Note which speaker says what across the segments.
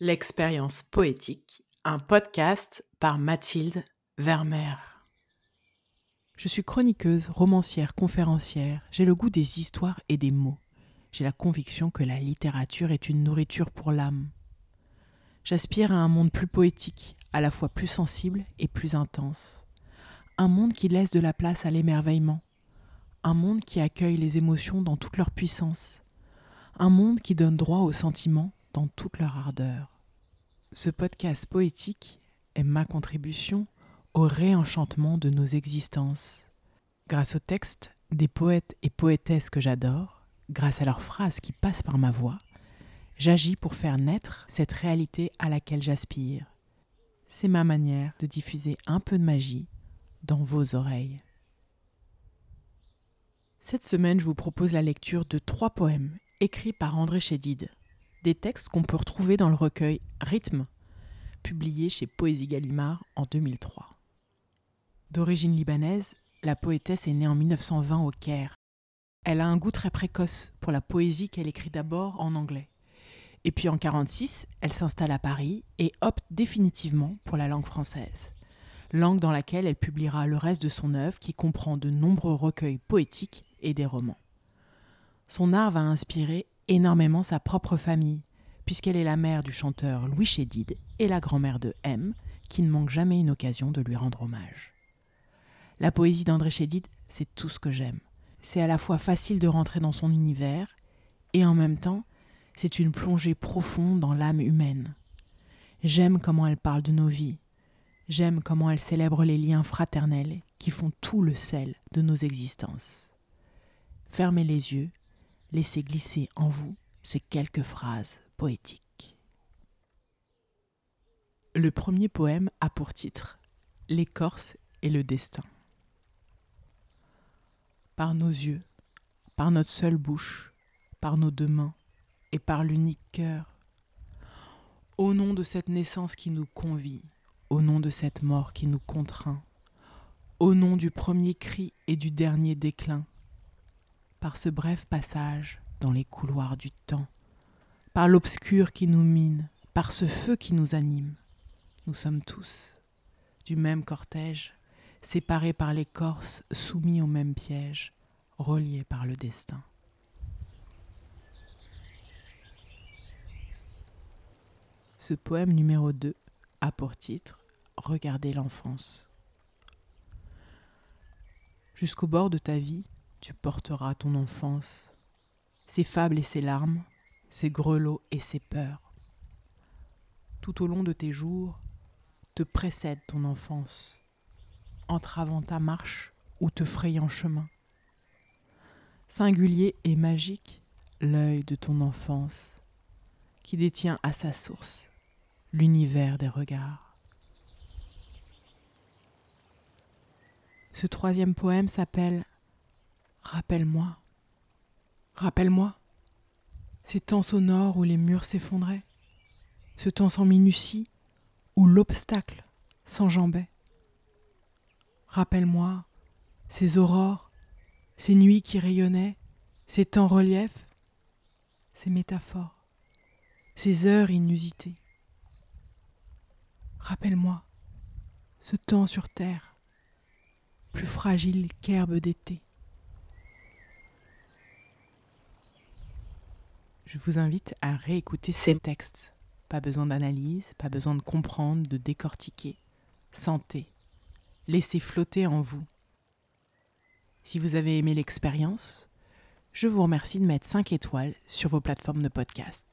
Speaker 1: L'expérience poétique, un podcast par Mathilde Vermeer. Je suis chroniqueuse, romancière, conférencière. J'ai le goût des histoires et des mots. J'ai la conviction que la littérature est une nourriture pour l'âme. J'aspire à un monde plus poétique, à la fois plus sensible et plus intense. Un monde qui laisse de la place à l'émerveillement. Un monde qui accueille les émotions dans toute leur puissance. Un monde qui donne droit aux sentiments dans toute leur ardeur. Ce podcast poétique est ma contribution au réenchantement de nos existences. Grâce aux textes des poètes et poétesses que j'adore, grâce à leurs phrases qui passent par ma voix, j'agis pour faire naître cette réalité à laquelle j'aspire. C'est ma manière de diffuser un peu de magie dans vos oreilles. Cette semaine, je vous propose la lecture de trois poèmes écrits par André Chédid des textes qu'on peut retrouver dans le recueil Rythme, publié chez Poésie Gallimard en 2003. D'origine libanaise, la poétesse est née en 1920 au Caire. Elle a un goût très précoce pour la poésie qu'elle écrit d'abord en anglais. Et puis en 1946, elle s'installe à Paris et opte définitivement pour la langue française, langue dans laquelle elle publiera le reste de son œuvre qui comprend de nombreux recueils poétiques et des romans. Son art va inspirer énormément sa propre famille, puisqu'elle est la mère du chanteur Louis Chédid et la grand-mère de M, qui ne manque jamais une occasion de lui rendre hommage. La poésie d'André Chédid, c'est tout ce que j'aime. C'est à la fois facile de rentrer dans son univers, et en même temps, c'est une plongée profonde dans l'âme humaine. J'aime comment elle parle de nos vies. J'aime comment elle célèbre les liens fraternels qui font tout le sel de nos existences. Fermez les yeux laissez glisser en vous ces quelques phrases poétiques. Le premier poème a pour titre L'écorce et le destin. Par nos yeux, par notre seule bouche, par nos deux mains et par l'unique cœur, au nom de cette naissance qui nous convie, au nom de cette mort qui nous contraint, au nom du premier cri et du dernier déclin, par ce bref passage dans les couloirs du temps, par l'obscur qui nous mine, par ce feu qui nous anime. Nous sommes tous du même cortège, séparés par l'écorce, soumis au même piège, reliés par le destin. Ce poème numéro 2 a pour titre Regardez l'enfance. Jusqu'au bord de ta vie, tu porteras ton enfance, ses fables et ses larmes, ses grelots et ses peurs. Tout au long de tes jours, te précède ton enfance, entravant ta marche ou te frayant chemin. Singulier et magique, l'œil de ton enfance, qui détient à sa source l'univers des regards. Ce troisième poème s'appelle Rappelle-moi. Rappelle-moi. Ces temps sonores où les murs s'effondraient. Ce temps sans minutie où l'obstacle s'enjambait. Rappelle-moi ces aurores, ces nuits qui rayonnaient, ces temps reliefs, ces métaphores, ces heures inusitées. Rappelle-moi ce temps sur terre, plus fragile qu'herbe d'été. Je vous invite à réécouter ces textes. Pas besoin d'analyse, pas besoin de comprendre, de décortiquer. Sentez. Laissez flotter en vous. Si vous avez aimé l'expérience, je vous remercie de mettre 5 étoiles sur vos plateformes de podcast.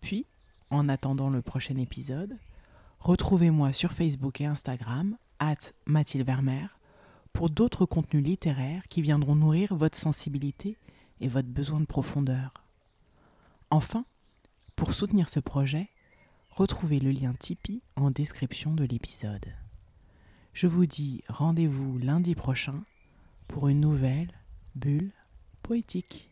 Speaker 1: Puis, en attendant le prochain épisode, retrouvez-moi sur Facebook et Instagram, at Mathilde Vermeer, pour d'autres contenus littéraires qui viendront nourrir votre sensibilité et votre besoin de profondeur. Enfin, pour soutenir ce projet, retrouvez le lien Tipeee en description de l'épisode. Je vous dis rendez-vous lundi prochain pour une nouvelle bulle poétique.